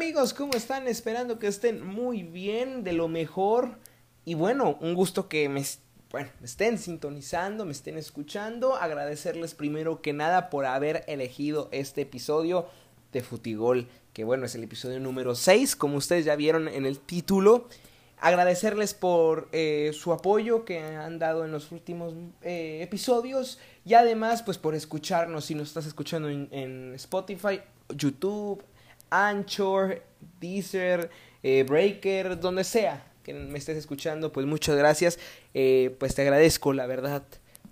amigos? ¿Cómo están? Esperando que estén muy bien, de lo mejor. Y bueno, un gusto que me, estén sintonizando, me estén escuchando. Agradecerles primero que nada por haber elegido este episodio de Futigol, que bueno, es el episodio número 6, como ustedes ya vieron en el título. Agradecerles por eh, su apoyo que han dado en los últimos eh, episodios y además pues por escucharnos si nos estás escuchando en Spotify, YouTube, Anchor, Deezer, eh, Breaker, donde sea que me estés escuchando, pues muchas gracias. Eh, pues te agradezco, la verdad,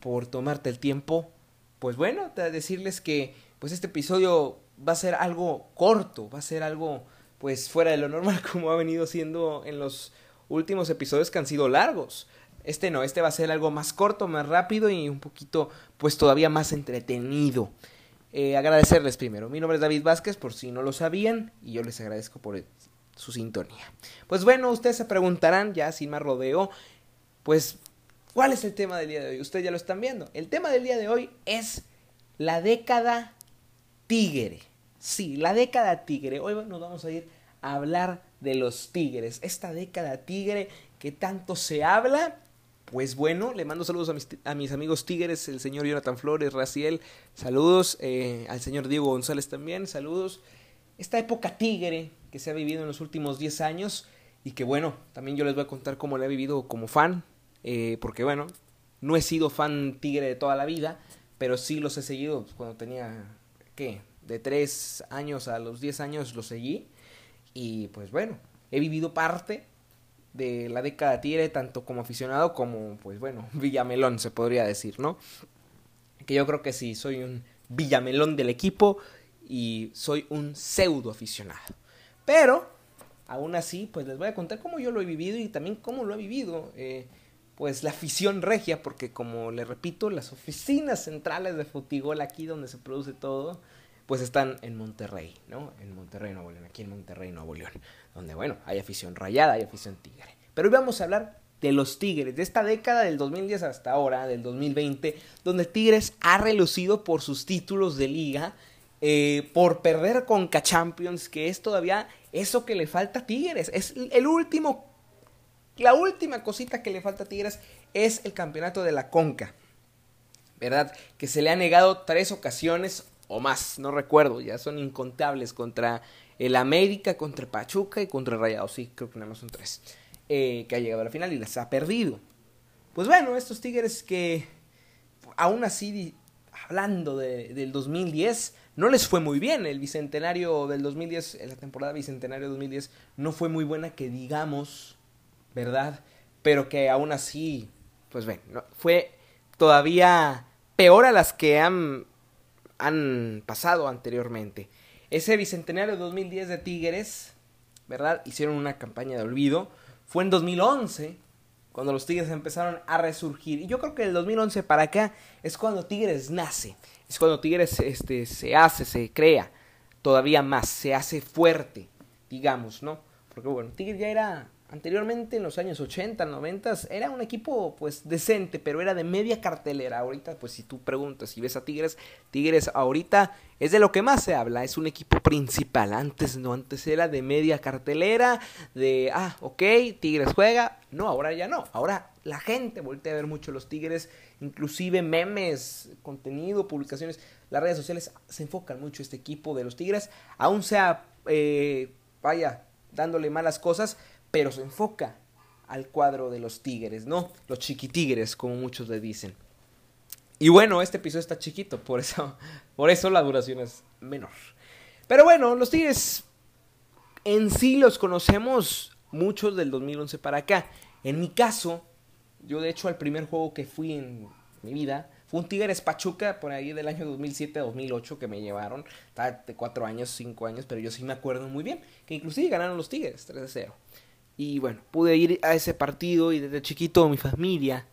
por tomarte el tiempo. Pues bueno, decirles que pues este episodio va a ser algo corto, va a ser algo pues fuera de lo normal como ha venido siendo en los últimos episodios que han sido largos. Este no, este va a ser algo más corto, más rápido y un poquito pues todavía más entretenido. Eh, agradecerles primero. Mi nombre es David Vázquez, por si no lo sabían, y yo les agradezco por su sintonía. Pues bueno, ustedes se preguntarán, ya sin más rodeo, pues, ¿cuál es el tema del día de hoy? Ustedes ya lo están viendo. El tema del día de hoy es la década tigre. Sí, la década tigre. Hoy nos vamos a ir a hablar de los tigres. Esta década tigre que tanto se habla pues bueno, le mando saludos a mis, amigos Tigres, el señor Jonathan Flores, Raciel, saludos, eh, al señor Diego González también, saludos. Esta época tigre que se ha vivido en los últimos 10 años y que bueno, también yo les voy a contar cómo la he vivido como fan, eh, porque bueno, no he sido fan tigre de toda la vida, pero sí los he seguido cuando tenía, ¿qué? De 3 años a los 10 años los seguí y pues bueno, he vivido parte de la década Tigre, tanto como aficionado como, pues bueno, Villamelón se podría decir, ¿no? Que yo creo que sí, soy un Villamelón del equipo y soy un pseudo aficionado. Pero, aún así, pues les voy a contar cómo yo lo he vivido y también cómo lo ha vivido, eh, pues la afición regia, porque como le repito, las oficinas centrales de Futigol, aquí donde se produce todo, pues están en Monterrey, ¿no? En Monterrey, Nuevo León, aquí en Monterrey, Nuevo León, donde, bueno, hay afición rayada, hay afición tigre. Pero hoy vamos a hablar de los Tigres, de esta década del 2010 hasta ahora, del 2020, donde Tigres ha relucido por sus títulos de liga, eh, por perder con Champions, que es todavía eso que le falta a Tigres. Es el último, la última cosita que le falta a Tigres es el campeonato de la Conca. ¿Verdad? Que se le ha negado tres ocasiones o más, no recuerdo, ya son incontables contra el América, contra Pachuca y contra Rayados, sí, creo que nada más son tres, eh, que ha llegado a la final y las ha perdido. Pues bueno, estos Tigres que aún así, hablando de, del 2010, no les fue muy bien. El bicentenario del 2010, la temporada bicentenario 2010, no fue muy buena que digamos, ¿verdad? Pero que aún así, pues bueno, fue todavía peor a las que han han pasado anteriormente. Ese bicentenario 2010 de Tigres, ¿verdad? Hicieron una campaña de olvido. Fue en 2011 cuando los Tigres empezaron a resurgir. Y yo creo que del 2011 para acá es cuando Tigres nace. Es cuando Tigres este, se hace, se crea todavía más, se hace fuerte, digamos, ¿no? Porque bueno, Tigres ya era anteriormente en los años 80, 90 era un equipo pues decente, pero era de media cartelera. Ahorita pues si tú preguntas si ves a Tigres, Tigres ahorita es de lo que más se habla, es un equipo principal. Antes no, antes era de media cartelera, de ah, ok, Tigres juega. No, ahora ya no. Ahora la gente voltea a ver mucho los Tigres, inclusive memes, contenido, publicaciones, las redes sociales se enfocan mucho este equipo de los Tigres, aún sea eh, vaya dándole malas cosas, pero se enfoca al cuadro de los tigres, ¿no? Los chiquitigres, como muchos le dicen. Y bueno, este episodio está chiquito, por eso, por eso la duración es menor. Pero bueno, los tigres en sí los conocemos muchos del 2011 para acá. En mi caso, yo de hecho al primer juego que fui en mi vida fue un Tigres Pachuca por ahí del año 2007-2008 que me llevaron. de cuatro años, cinco años, pero yo sí me acuerdo muy bien. Que inclusive ganaron los Tigres 3 0. Y bueno, pude ir a ese partido y desde chiquito mi familia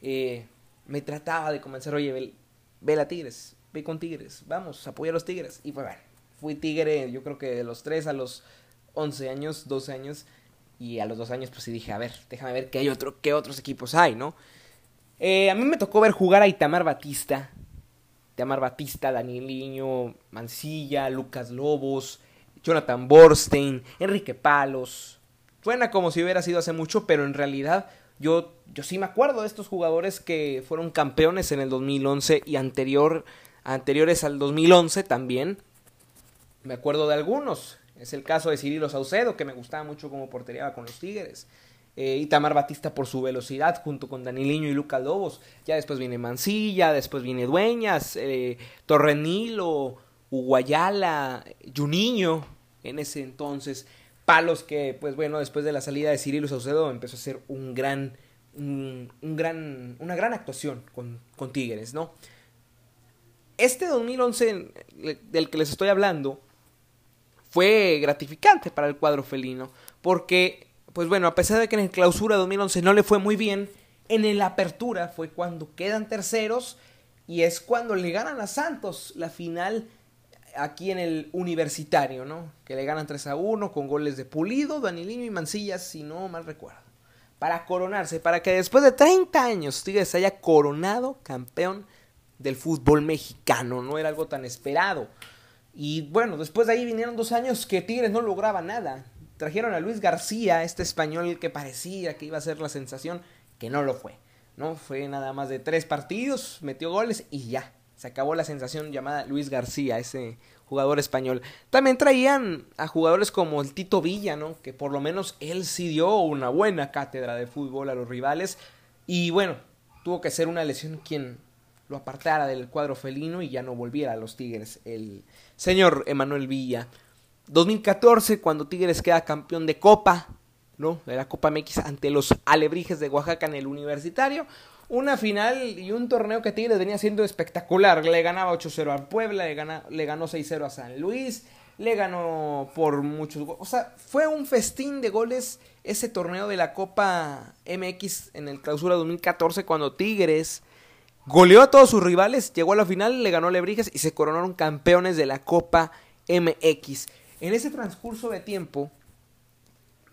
eh, me trataba de convencer, oye, ve, ve a Tigres, ve con Tigres, vamos, apoya a los Tigres. Y pues bueno, fui Tigre yo creo que de los 3 a los 11 años, 12 años. Y a los 2 años pues sí dije, a ver, déjame ver qué, hay otro, qué otros equipos hay, ¿no? Eh, a mí me tocó ver jugar a Itamar Batista. Itamar Batista, Danieliño, Mancilla, Lucas Lobos, Jonathan Borstein, Enrique Palos. Suena como si hubiera sido hace mucho, pero en realidad yo, yo sí me acuerdo de estos jugadores que fueron campeones en el 2011 y anterior, anteriores al 2011 también. Me acuerdo de algunos. Es el caso de Cirilo Saucedo, que me gustaba mucho como portería con los Tigres. Eh, Itamar Batista por su velocidad, junto con Daniliño y Lucas Lobos. Ya después viene Mancilla, después viene Dueñas, eh, Torrenilo, Uguayala, Juninho, en ese entonces. Palos que, pues bueno, después de la salida de Cirilo Saucedo empezó a ser un gran, un, gran, una gran actuación con, con Tigres, ¿no? Este 2011 del que les estoy hablando fue gratificante para el cuadro felino, porque, pues bueno, a pesar de que en el clausura 2011 no le fue muy bien, en el apertura fue cuando quedan terceros y es cuando le ganan a Santos la final aquí en el universitario, ¿no? Que le ganan 3 a 1 con goles de Pulido, Danilino y Mancillas, si no mal recuerdo. Para coronarse, para que después de 30 años Tigres haya coronado campeón del fútbol mexicano. No era algo tan esperado. Y bueno, después de ahí vinieron dos años que Tigres no lograba nada. Trajeron a Luis García, este español que parecía que iba a ser la sensación, que no lo fue. No fue nada más de tres partidos, metió goles y ya se acabó la sensación llamada Luis García, ese jugador español. También traían a jugadores como el Tito Villa, ¿no? Que por lo menos él sí dio una buena cátedra de fútbol a los rivales. Y bueno, tuvo que ser una lesión quien lo apartara del cuadro felino y ya no volviera a los Tigres, el señor Emanuel Villa. 2014, cuando Tigres queda campeón de Copa, ¿no? De la Copa MX ante los Alebrijes de Oaxaca en el Universitario una final y un torneo que Tigres venía siendo espectacular. Le ganaba 8-0 al Puebla, le, le ganó 6-0 a San Luis, le ganó por muchos goles. O sea, fue un festín de goles ese torneo de la Copa MX en el clausura 2014 cuando Tigres goleó a todos sus rivales, llegó a la final, le ganó a Lebrijes y se coronaron campeones de la Copa MX. En ese transcurso de tiempo,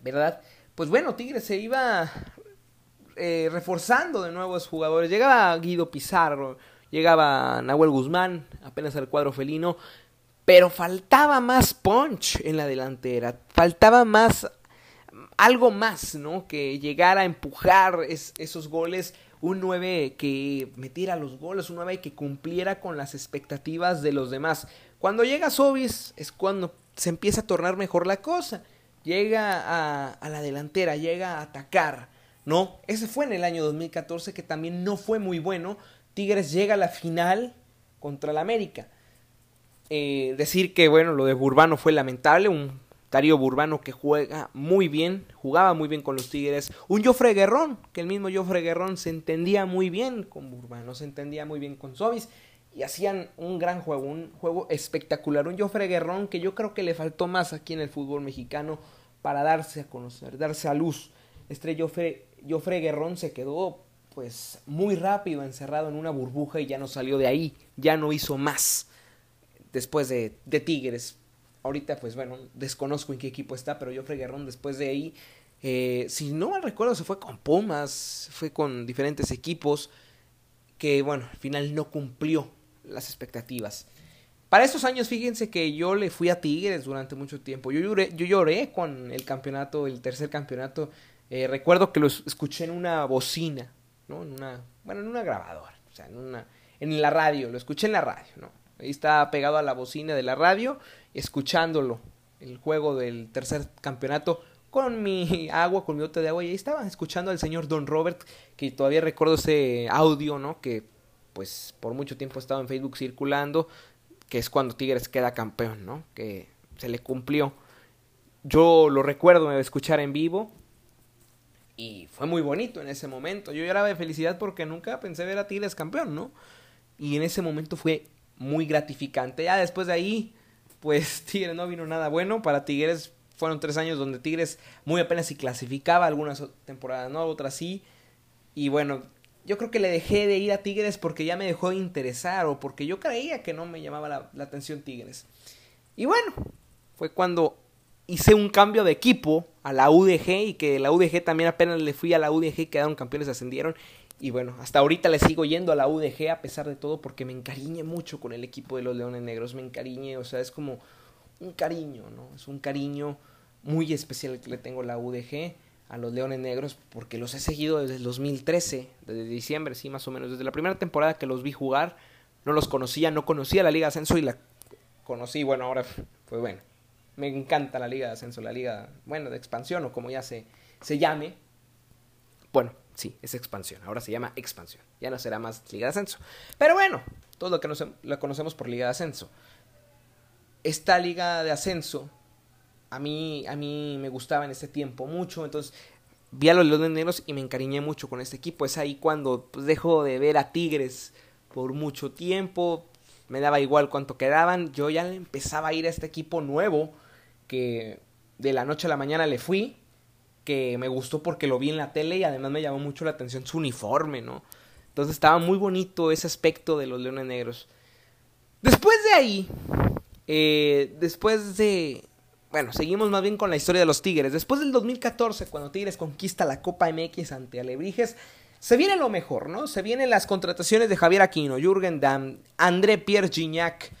¿verdad? Pues bueno, Tigres se iba eh, reforzando de nuevos jugadores. Llegaba Guido Pizarro, llegaba Nahuel Guzmán, apenas al cuadro felino, pero faltaba más punch en la delantera, faltaba más, algo más, ¿no? Que llegara a empujar esos goles, un 9 que metiera los goles, un 9 que cumpliera con las expectativas de los demás. Cuando llega Sobis es cuando se empieza a tornar mejor la cosa. Llega a, a la delantera, llega a atacar no, ese fue en el año 2014 que también no fue muy bueno. Tigres llega a la final contra el América. Eh, decir que bueno, lo de Burbano fue lamentable, un Darío Burbano que juega muy bien, jugaba muy bien con los Tigres, un Jofre Guerrón, que el mismo Jofre Guerrón se entendía muy bien con Burbano, se entendía muy bien con Sobis y hacían un gran juego, un juego espectacular, un Jofre Guerrón que yo creo que le faltó más aquí en el fútbol mexicano para darse a conocer, darse a luz. Este Jofre Jofre Guerrón se quedó pues muy rápido encerrado en una burbuja y ya no salió de ahí, ya no hizo más después de, de Tigres. Ahorita pues bueno, desconozco en qué equipo está, pero Jofre Guerrón después de ahí, eh, si no mal recuerdo, se fue con Pumas, fue con diferentes equipos que bueno, al final no cumplió las expectativas. Para esos años, fíjense que yo le fui a Tigres durante mucho tiempo. Yo lloré, yo lloré con el campeonato, el tercer campeonato eh, recuerdo que lo escuché en una bocina, ¿no? En una, bueno, en una grabadora, o sea, en una, en la radio, lo escuché en la radio, ¿no? Ahí estaba pegado a la bocina de la radio, escuchándolo, el juego del tercer campeonato, con mi agua, con mi bote de agua, y ahí estaba escuchando al señor Don Robert, que todavía recuerdo ese audio, ¿no? Que pues por mucho tiempo estaba en Facebook circulando, que es cuando Tigres queda campeón, ¿no? Que se le cumplió. Yo lo recuerdo escuchar en vivo, y fue muy bonito en ese momento. Yo lloraba de felicidad porque nunca pensé ver a Tigres campeón, ¿no? Y en ese momento fue muy gratificante. Ya después de ahí, pues Tigres no vino nada bueno. Para Tigres fueron tres años donde Tigres muy apenas si clasificaba, algunas temporadas no, otras sí. Y bueno, yo creo que le dejé de ir a Tigres porque ya me dejó de interesar o porque yo creía que no me llamaba la, la atención Tigres. Y bueno, fue cuando hice un cambio de equipo a la UDG y que la UDG también apenas le fui a la UDG, quedaron campeones, ascendieron. Y bueno, hasta ahorita le sigo yendo a la UDG a pesar de todo porque me encariñé mucho con el equipo de los Leones Negros, me encariñé, o sea, es como un cariño, ¿no? Es un cariño muy especial que le tengo a la UDG, a los Leones Negros, porque los he seguido desde el 2013, desde diciembre, sí, más o menos, desde la primera temporada que los vi jugar, no los conocía, no conocía la Liga Ascenso y la conocí, bueno, ahora, pues bueno, me encanta la Liga de Ascenso, la Liga, bueno, de expansión o como ya se, se llame. Bueno, sí, es expansión, ahora se llama expansión, ya no será más Liga de Ascenso. Pero bueno, todo lo que nos, la conocemos por Liga de Ascenso. Esta Liga de Ascenso a mí, a mí me gustaba en ese tiempo mucho, entonces vi a los Leones Negros y me encariñé mucho con este equipo. Es ahí cuando pues, dejo de ver a Tigres por mucho tiempo, me daba igual cuánto quedaban, yo ya empezaba a ir a este equipo nuevo que de la noche a la mañana le fui, que me gustó porque lo vi en la tele y además me llamó mucho la atención su uniforme, ¿no? Entonces estaba muy bonito ese aspecto de los Leones Negros. Después de ahí, eh, después de... Bueno, seguimos más bien con la historia de los Tigres. Después del 2014, cuando Tigres conquista la Copa MX ante Alebrijes, se viene lo mejor, ¿no? Se vienen las contrataciones de Javier Aquino, Jürgen Damm, André Pierre Gignac.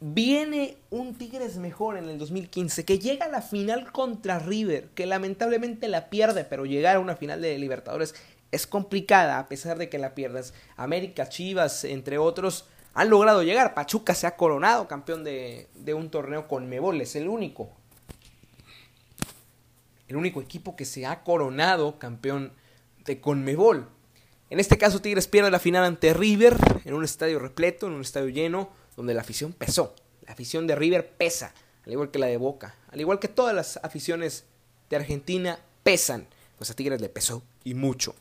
Viene un Tigres mejor en el 2015, que llega a la final contra River, que lamentablemente la pierde, pero llegar a una final de Libertadores es complicada, a pesar de que la pierdas. América, Chivas, entre otros, han logrado llegar. Pachuca se ha coronado campeón de, de un torneo con Mebol, es el único. El único equipo que se ha coronado campeón de Conmebol. En este caso Tigres pierde la final ante River en un estadio repleto, en un estadio lleno, donde la afición pesó. La afición de River pesa, al igual que la de Boca, al igual que todas las aficiones de Argentina pesan. Pues a Tigres le pesó y mucho.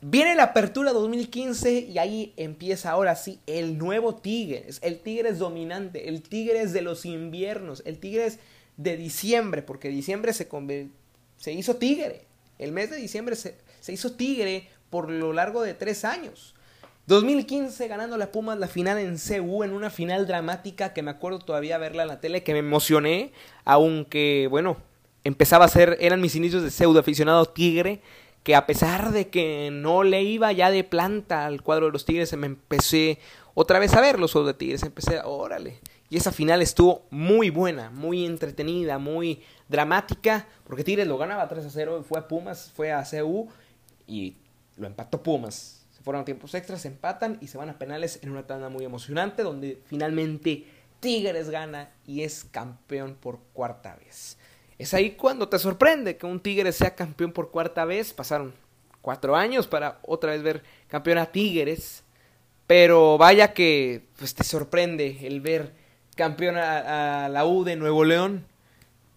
Viene la apertura 2015 y ahí empieza ahora sí el nuevo Tigres, el Tigres dominante, el Tigres de los inviernos, el Tigres de diciembre, porque diciembre se, se hizo Tigre. El mes de diciembre se, se hizo Tigre por lo largo de tres años. 2015 ganando la Pumas la final en CU, en una final dramática que me acuerdo todavía verla en la tele, que me emocioné, aunque bueno, empezaba a ser, eran mis inicios de pseudo aficionado Tigre, que a pesar de que no le iba ya de planta al cuadro de los Tigres, me empecé otra vez a ver los juegos de Tigres, empecé, órale. Y esa final estuvo muy buena, muy entretenida, muy dramática, porque Tigres lo ganaba 3 a 0, fue a Pumas, fue a CU y lo empató Pumas. Fueron tiempos extras, se empatan y se van a penales en una tanda muy emocionante donde finalmente Tigres gana y es campeón por cuarta vez. Es ahí cuando te sorprende que un Tigres sea campeón por cuarta vez. Pasaron cuatro años para otra vez ver campeón a Tigres. Pero vaya que pues, te sorprende el ver campeón a, a la U de Nuevo León.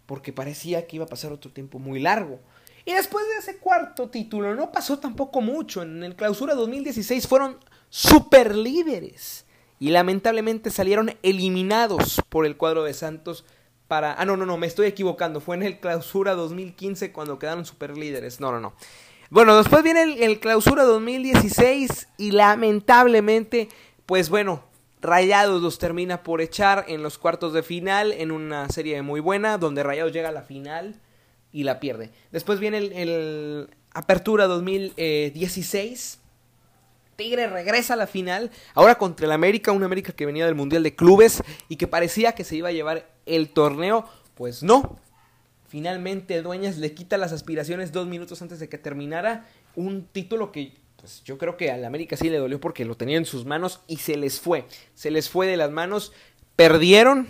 Porque parecía que iba a pasar otro tiempo muy largo. Y después de ese cuarto título, no pasó tampoco mucho. En el clausura 2016 fueron super líderes. Y lamentablemente salieron eliminados por el cuadro de Santos para... Ah, no, no, no, me estoy equivocando. Fue en el clausura 2015 cuando quedaron super líderes. No, no, no. Bueno, después viene el, el clausura 2016 y lamentablemente, pues bueno, Rayados los termina por echar en los cuartos de final en una serie muy buena, donde Rayados llega a la final y la pierde. Después viene el, Apertura 2016. Tigre regresa a la final, ahora contra el América, un América que venía del Mundial de Clubes y que parecía que se iba a llevar el torneo, pues no. Finalmente Dueñas le quita las aspiraciones dos minutos antes de que terminara un título que pues yo creo que al América sí le dolió porque lo tenía en sus manos y se les fue, se les fue de las manos, perdieron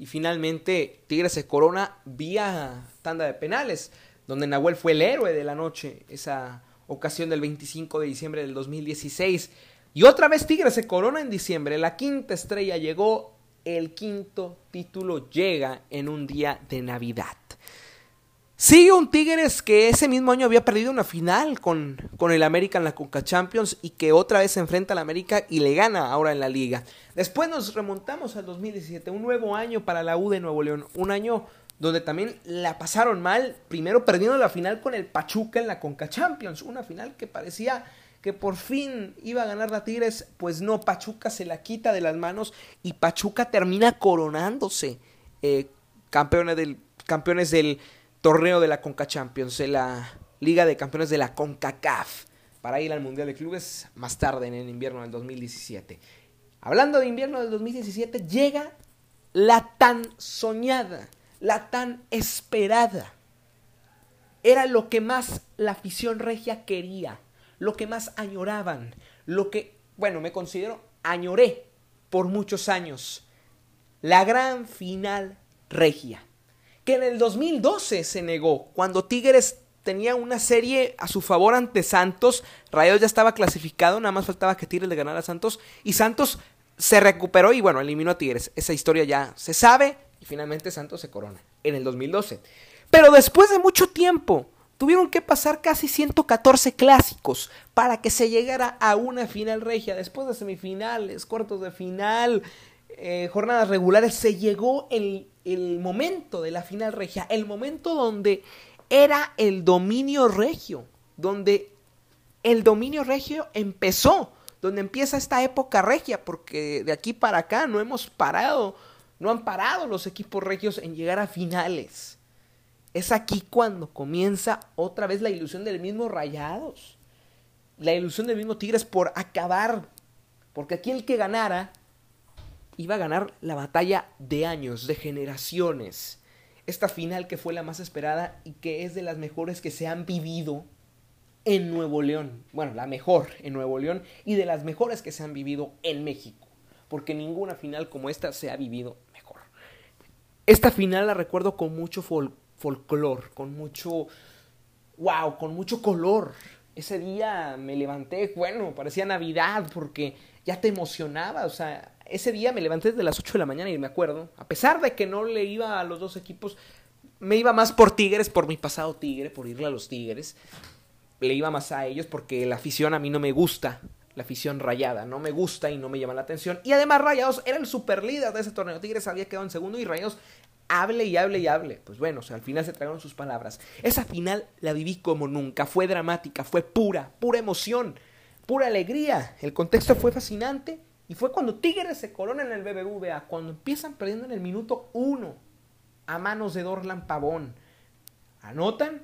y finalmente Tigres se corona vía tanda de penales, donde Nahuel fue el héroe de la noche, esa ocasión del 25 de diciembre del 2016. Y otra vez Tigres se corona en diciembre, la quinta estrella llegó, el quinto título llega en un día de Navidad. Sigue un Tigres que ese mismo año había perdido una final con, con el América en la Conca Champions y que otra vez se enfrenta al América y le gana ahora en la liga. Después nos remontamos al 2017, un nuevo año para la U de Nuevo León, un año donde también la pasaron mal, primero perdiendo la final con el Pachuca en la Conca Champions, una final que parecía que por fin iba a ganar la Tigres, pues no, Pachuca se la quita de las manos y Pachuca termina coronándose eh, campeones del, campeones del torneo de la Conca Champions, de la Liga de Campeones de la CONCACAF, para ir al Mundial de Clubes más tarde en el invierno del 2017. Hablando de invierno del 2017, llega la tan soñada, la tan esperada. Era lo que más la afición regia quería, lo que más añoraban, lo que, bueno, me considero añoré por muchos años. La gran final regia, que en el 2012 se negó, cuando Tigres tenía una serie a su favor ante Santos, Rayados ya estaba clasificado, nada más faltaba que Tigres le ganara a Santos, y Santos se recuperó y bueno, eliminó a Tigres. Esa historia ya se sabe y finalmente Santos se corona en el 2012. Pero después de mucho tiempo, tuvieron que pasar casi 114 clásicos para que se llegara a una final regia. Después de semifinales, cuartos de final, eh, jornadas regulares, se llegó el, el momento de la final regia, el momento donde era el dominio regio, donde el dominio regio empezó donde empieza esta época regia, porque de aquí para acá no hemos parado, no han parado los equipos regios en llegar a finales. Es aquí cuando comienza otra vez la ilusión del mismo Rayados, la ilusión del mismo Tigres por acabar, porque aquí el que ganara iba a ganar la batalla de años, de generaciones. Esta final que fue la más esperada y que es de las mejores que se han vivido en Nuevo León. Bueno, la mejor en Nuevo León y de las mejores que se han vivido en México. Porque ninguna final como esta se ha vivido. Esta final la recuerdo con mucho folclor, con mucho... ¡Wow! Con mucho color. Ese día me levanté, bueno, parecía Navidad porque ya te emocionaba. O sea, ese día me levanté desde las 8 de la mañana y me acuerdo, a pesar de que no le iba a los dos equipos, me iba más por Tigres, por mi pasado Tigre, por irle a los Tigres le iba más a ellos porque la afición a mí no me gusta. La afición rayada, no me gusta y no me llama la atención. Y además Rayados era el super líder de ese torneo. Tigres había quedado en segundo y Rayados hable y hable y hable. Pues bueno, al final se tragaron sus palabras. Esa final la viví como nunca. Fue dramática, fue pura, pura emoción, pura alegría. El contexto fue fascinante. Y fue cuando Tigres se corona en el BBVA, cuando empiezan perdiendo en el minuto uno a manos de Dorlan Pavón. Anotan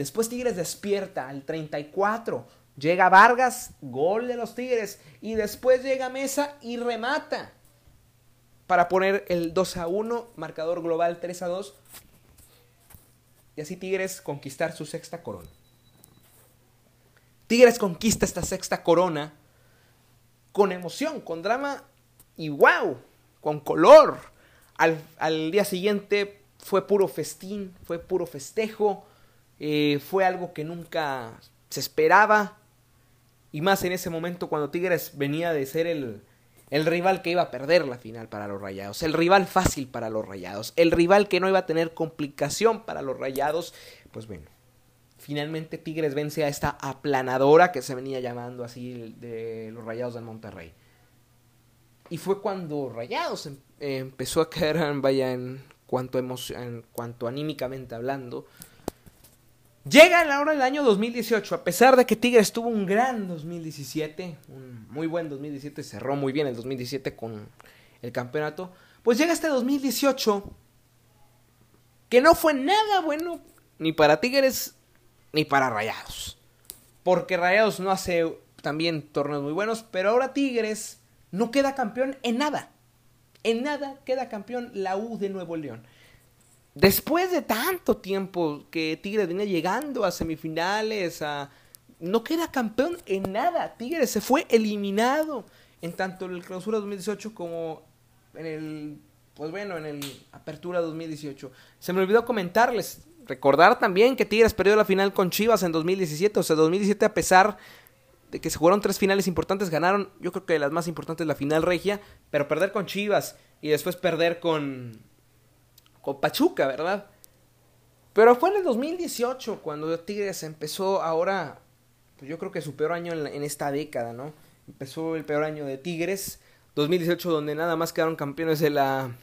Después Tigres despierta al 34. Llega Vargas, gol de los Tigres. Y después llega Mesa y remata. Para poner el 2 a 1, marcador global 3 a 2. Y así Tigres conquistar su sexta corona. Tigres conquista esta sexta corona con emoción, con drama y wow, con color. Al, día siguiente fue puro festín, fue puro festejo eh, fue algo que nunca se esperaba. Y más en ese momento cuando Tigres venía de ser el, el rival que iba a perder la final para los Rayados, el rival fácil para los Rayados, el rival que no iba a tener complicación para los Rayados, pues bueno, finalmente Tigres vence a esta aplanadora que se venía llamando así de los Rayados del Monterrey. Y fue cuando Rayados em, empezó a caer, vaya, en cuanto, en cuanto anímicamente hablando, Llega la hora del año 2018, a pesar de que Tigres tuvo un gran 2017, un muy buen 2017, cerró muy bien el 2017 con el campeonato, pues llega este 2018 que no fue nada bueno ni para Tigres ni para Rayados. Porque Rayados no hace también torneos muy buenos, pero ahora Tigres no queda campeón en nada. En nada queda campeón la U de Nuevo León. Después de tanto tiempo que Tigres viene llegando a semifinales, a... no queda campeón en nada. Tigres se fue eliminado en tanto el clausura 2018 como en el, pues bueno, en el apertura 2018. Se me olvidó comentarles, recordar también que Tigres perdió la final con Chivas en 2017. O sea, 2017 a pesar de que se jugaron tres finales importantes, ganaron, yo creo que las más importantes la final regia, pero perder con Chivas y después perder con con Pachuca, ¿verdad? Pero fue en el 2018 cuando Tigres empezó ahora, pues yo creo que su peor año en, esta década, ¿no? Empezó el peor año de Tigres, 2018 donde nada más quedaron campeones de la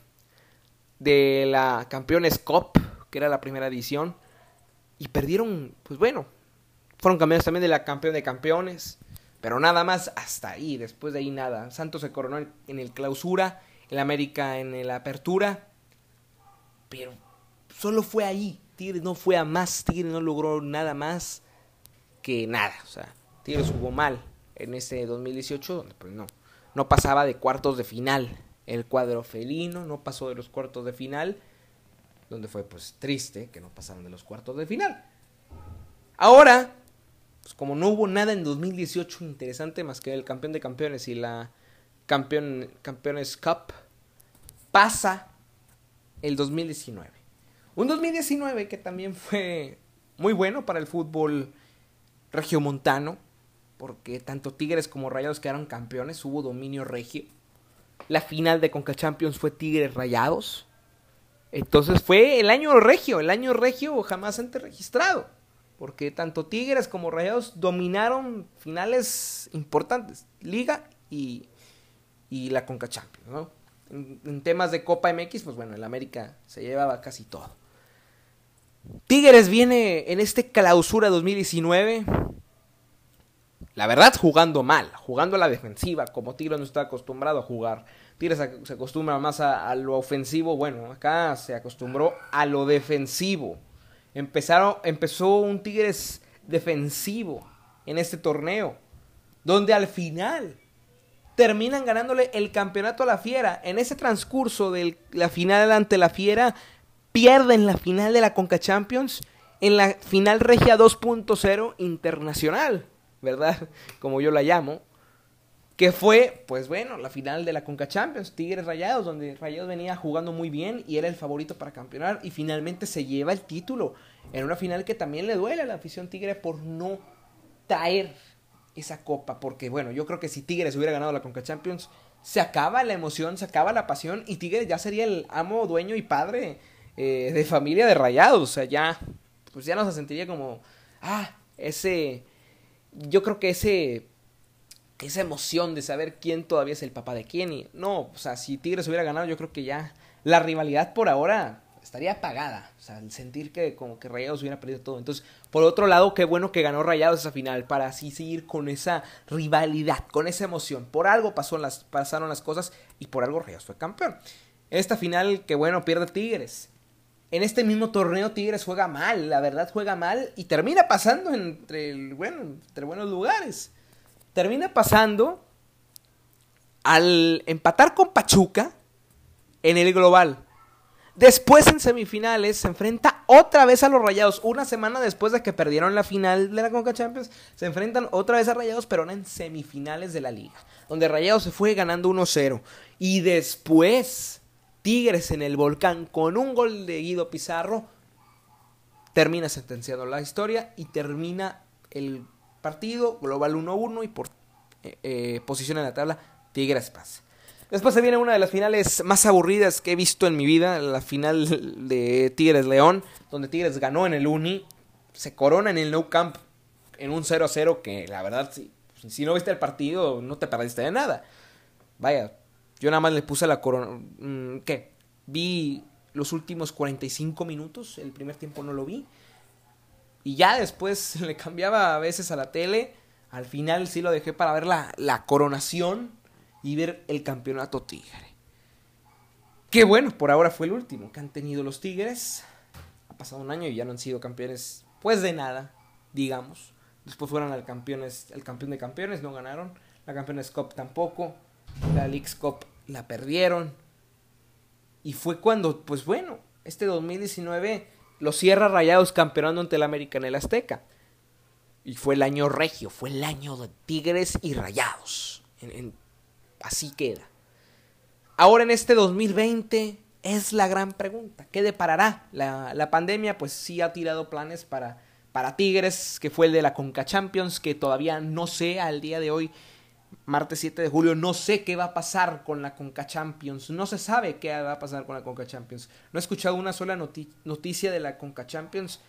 de la Campeones Cup, que era la primera edición, y perdieron, pues bueno, fueron campeones también de la Campeón de Campeones, pero nada más hasta ahí, después de ahí nada. Santos se coronó en el clausura, el América en la apertura, pero solo fue ahí. Tigres no fue a más. Tigres no logró nada más que nada. O sea, Tigres jugó mal en ese 2018, donde pues no, no pasaba de cuartos de final el cuadro felino no pasó de los cuartos de final, donde fue pues triste que no pasaron de los cuartos de final. Ahora, pues como no hubo nada en 2018 interesante más que el campeón de campeones y la campeón, campeones cup, pasa el 2019. Un 2019 que también fue muy bueno para el fútbol regiomontano, porque tanto Tigres como Rayados quedaron campeones, hubo dominio regio. La final de Conca Champions fue Tigres Rayados. Entonces fue el año regio, el año regio jamás antes registrado. Porque tanto Tigres como Rayados dominaron finales importantes, Liga y, y la Conca Champions, ¿no? En, temas de Copa MX, pues bueno, el América se llevaba casi todo. Tigres viene en este clausura 2019 la verdad, jugando mal, jugando a la defensiva, como Tigres no está acostumbrado a jugar. Tigres se acostumbra más a, lo ofensivo, bueno, acá se acostumbró a lo defensivo. Empezaron, empezó un Tigres defensivo en este torneo, donde al final terminan ganándole el campeonato a la Fiera. En ese transcurso de la final ante la Fiera, pierden la final de la Conca Champions en la final regia 2.0 internacional. ¿verdad? Como yo la llamo. Que fue, pues bueno, la final de la Conca Champions, Tigres Rayados, donde Rayados venía jugando muy bien y era el favorito para campeonar y finalmente se lleva el título en una final que también le duele a la afición Tigre por no traer esa copa, porque bueno, yo creo que si Tigres hubiera ganado la Conca Champions, se acaba la emoción, se acaba la pasión y Tigres ya sería el amo, dueño y padre eh, de familia de Rayados, o sea, ya, pues ya no se sentiría como, ah, ese yo creo que ese esa emoción de saber quién todavía es el papá de quién y no, o sea, si Tigres hubiera ganado, yo creo que ya la rivalidad por ahora estaría apagada, o sea, el sentir que como que Rayados hubiera perdido todo. Entonces, por otro lado, qué bueno que ganó Rayados esa final para así seguir con esa rivalidad, con esa emoción. Por algo las, pasaron las cosas y por algo Rayados fue campeón. Esta final, qué bueno, pierde Tigres en este mismo torneo Tigres juega mal, la verdad juega mal y termina pasando entre, bueno, entre buenos lugares. Termina pasando al empatar con Pachuca en el global. Después en semifinales se enfrenta otra vez a los Rayados. Una semana después de que perdieron la final de la Conca Champions, se enfrentan otra vez a Rayados, pero en semifinales de la liga. Donde Rayados se fue ganando 1-0. Y después Tigres en el volcán con un gol de Guido Pizarro, termina sentenciando la historia y termina el partido global 1-1 y por eh, eh, posición en la tabla Tigres pasa. Después se viene una de las finales más aburridas que he visto en mi vida, la final de Tigres León, donde Tigres ganó en el Uni, se corona en el Nou Camp en un 0-0 que la verdad si, si no viste el partido no te perdiste de nada. Vaya, yo nada más le puse la corona. Mm, ¿Qué? Vi los últimos 45 minutos. El primer tiempo no lo vi. Y ya después le cambiaba a veces a la tele. Al final sí lo dejé para ver la, la coronación y ver el campeonato Tigre. Qué bueno, por ahora fue el último que han tenido los Tigres. Ha pasado un año y ya no han sido campeones, pues de nada, digamos. Después fueron al campeones, el campeón de campeones, no ganaron. La campeones Cup tampoco. La Leagues Cup la perdieron. Y fue cuando, pues bueno, este 2019 los cierra Rayados campeonando ante el América en el Azteca. Y fue el año regio, fue el año de Tigres y Rayados. Así queda. Ahora en este 2020 es la gran pregunta. ¿Qué deparará? La, la pandemia pues sí ha tirado planes para, para Tigres, que fue el de la Conca Champions, que todavía no sé al día de hoy martes 7 de julio. No sé qué va a pasar con la Conca Champions. No se sabe qué va a pasar con la Conca Champions. No he escuchado una sola noticia de la Conca Champions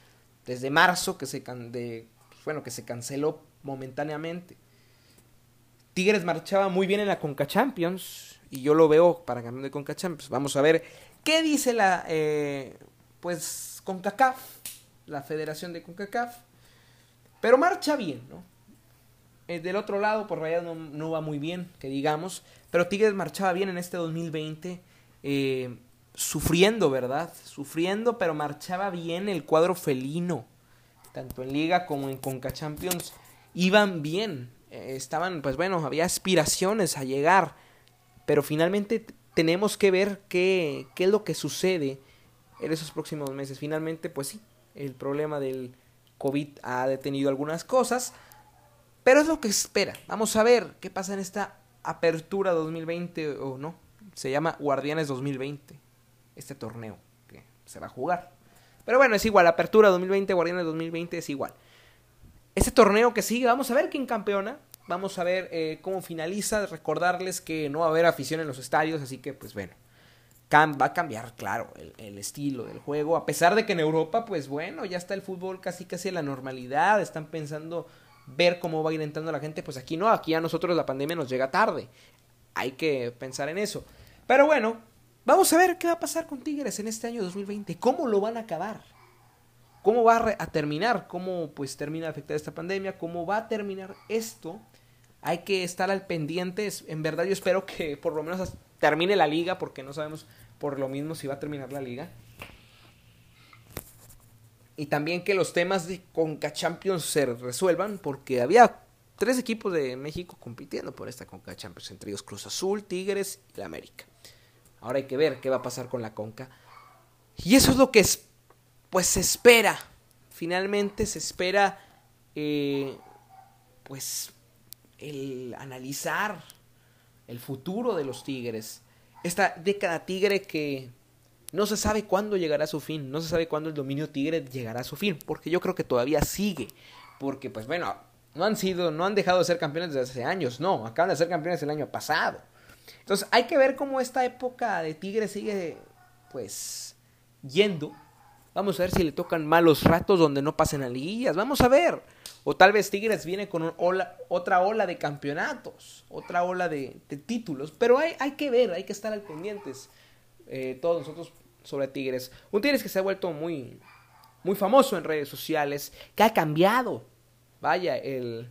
desde marzo que se, de, bueno, que se canceló momentáneamente. Tigres marchaba muy bien en la Conca Champions y yo lo veo para campeón de Conca Champions. Vamos a ver qué dice la eh, pues CONCACAF, la Federación de CONCACAF. Pero marcha bien, ¿no? Eh, del otro lado, por Rayados no, va muy bien, que digamos. Pero Tigres marchaba bien en este 2020. Eh, sufriendo, ¿verdad? Sufriendo, pero marchaba bien el cuadro felino. Tanto en Liga como en Conca Champions. Iban bien. Eh, estaban, pues bueno, había aspiraciones a llegar. Pero finalmente tenemos que ver qué, qué es lo que sucede en esos próximos meses. Finalmente, pues sí, el problema del COVID ha detenido algunas cosas, pero es lo que espera. Vamos a ver qué pasa en esta apertura 2020 o no. Se llama Guardianes 2020, este torneo que se va a jugar. Pero bueno, es igual, apertura 2020, Guardianes 2020 es igual. Este torneo que sigue, vamos a ver quién campeona. Vamos a ver eh, cómo finaliza. Recordarles que no va a haber afición en los estadios, así que pues bueno, va a cambiar, claro, el, estilo del juego. A pesar de que en Europa, pues bueno, ya está el fútbol casi casi en la normalidad. Están pensando ver cómo va a ir entrando la gente. Pues aquí no, aquí a nosotros la pandemia nos llega tarde. Hay que pensar en eso. Pero bueno, vamos a ver qué va a pasar con Tigres en este año 2020. ¿Cómo lo van a acabar? ¿Cómo va a, terminar? ¿Cómo pues termina afectar esta pandemia? ¿Cómo va a terminar esto? Hay que estar al pendiente. En verdad yo espero que por lo menos termine la liga, porque no sabemos por lo mismo si va a terminar la liga. Y también que los temas de Conca Champions se resuelvan, porque había tres equipos de México compitiendo por esta Conca Champions, entre ellos Cruz Azul, Tigres y la América. Ahora hay que ver qué va a pasar con la Conca. Y eso es lo que es, pues se espera. Finalmente se espera, eh, pues, el analizar el futuro de los Tigres. Esta década tigre que no se sabe cuándo llegará a su fin, no se sabe cuándo el dominio tigre llegará a su fin, porque yo creo que todavía sigue, porque pues bueno, no han sido, no han dejado de ser campeones desde hace años, no, acaban de ser campeones el año pasado. Entonces hay que ver cómo esta época de tigre sigue pues yendo. Vamos a ver si le tocan malos ratos donde no pasen a liguillas. Vamos a ver. O tal vez Tigres viene con otra ola de campeonatos, otra ola de, títulos. Pero hay, hay, que ver, hay que estar al pendientes eh, todos nosotros sobre Tigres. Un Tigres que se ha vuelto muy, muy famoso en redes sociales, que ha cambiado, vaya, el,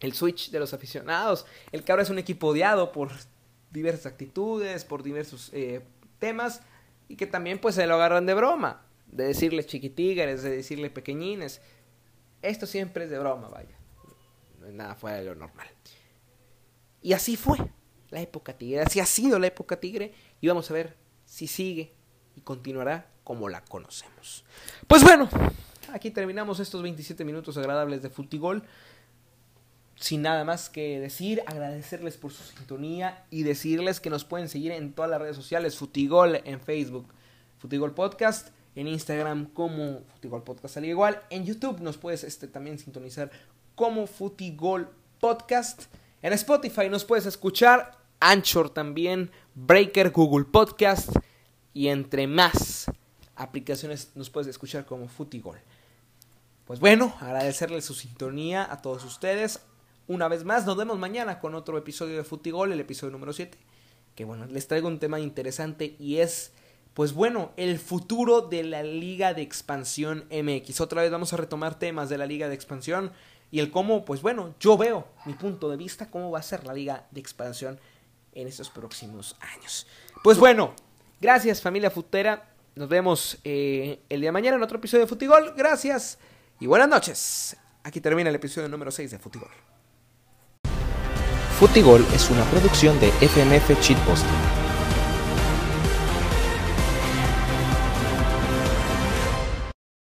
el switch de los aficionados. El que ahora es un equipo odiado por diversas actitudes, por diversos eh, temas, y que también pues se lo agarran de broma, de decirle chiquitigres, de decirle pequeñines. Esto siempre es de broma, vaya. No es nada fuera de lo normal. Y así fue la época tigre. Así ha sido la época tigre. Y vamos a ver si sigue y continuará como la conocemos. Pues bueno, aquí terminamos estos 27 minutos agradables de Futigol. Sin nada más que decir, agradecerles por su sintonía y decirles que nos pueden seguir en todas las redes sociales, Futigol en Facebook, Futigol Podcast en Instagram como Futigol Podcast al igual. En YouTube nos puedes este, también sintonizar como Futigol Podcast. En Spotify nos puedes escuchar, Anchor también, Breaker, Google Podcast y entre más aplicaciones nos puedes escuchar como Futigol. Pues bueno, agradecerles su sintonía a todos ustedes. Una vez más, nos vemos mañana con otro episodio de Futigol, el episodio número 7. Que bueno, les traigo un tema interesante y es pues bueno, el futuro de la Liga de Expansión MX. Otra vez vamos a retomar temas de la Liga de Expansión y el cómo, pues bueno, yo veo mi punto de vista, cómo va a ser la Liga de Expansión en estos próximos años. Pues bueno, gracias familia futera. Nos vemos eh, el día de mañana en otro episodio de Futigol. Gracias y buenas noches. Aquí termina el episodio número 6 de Futigol. Futigol es una producción de FMF Cheat Posting.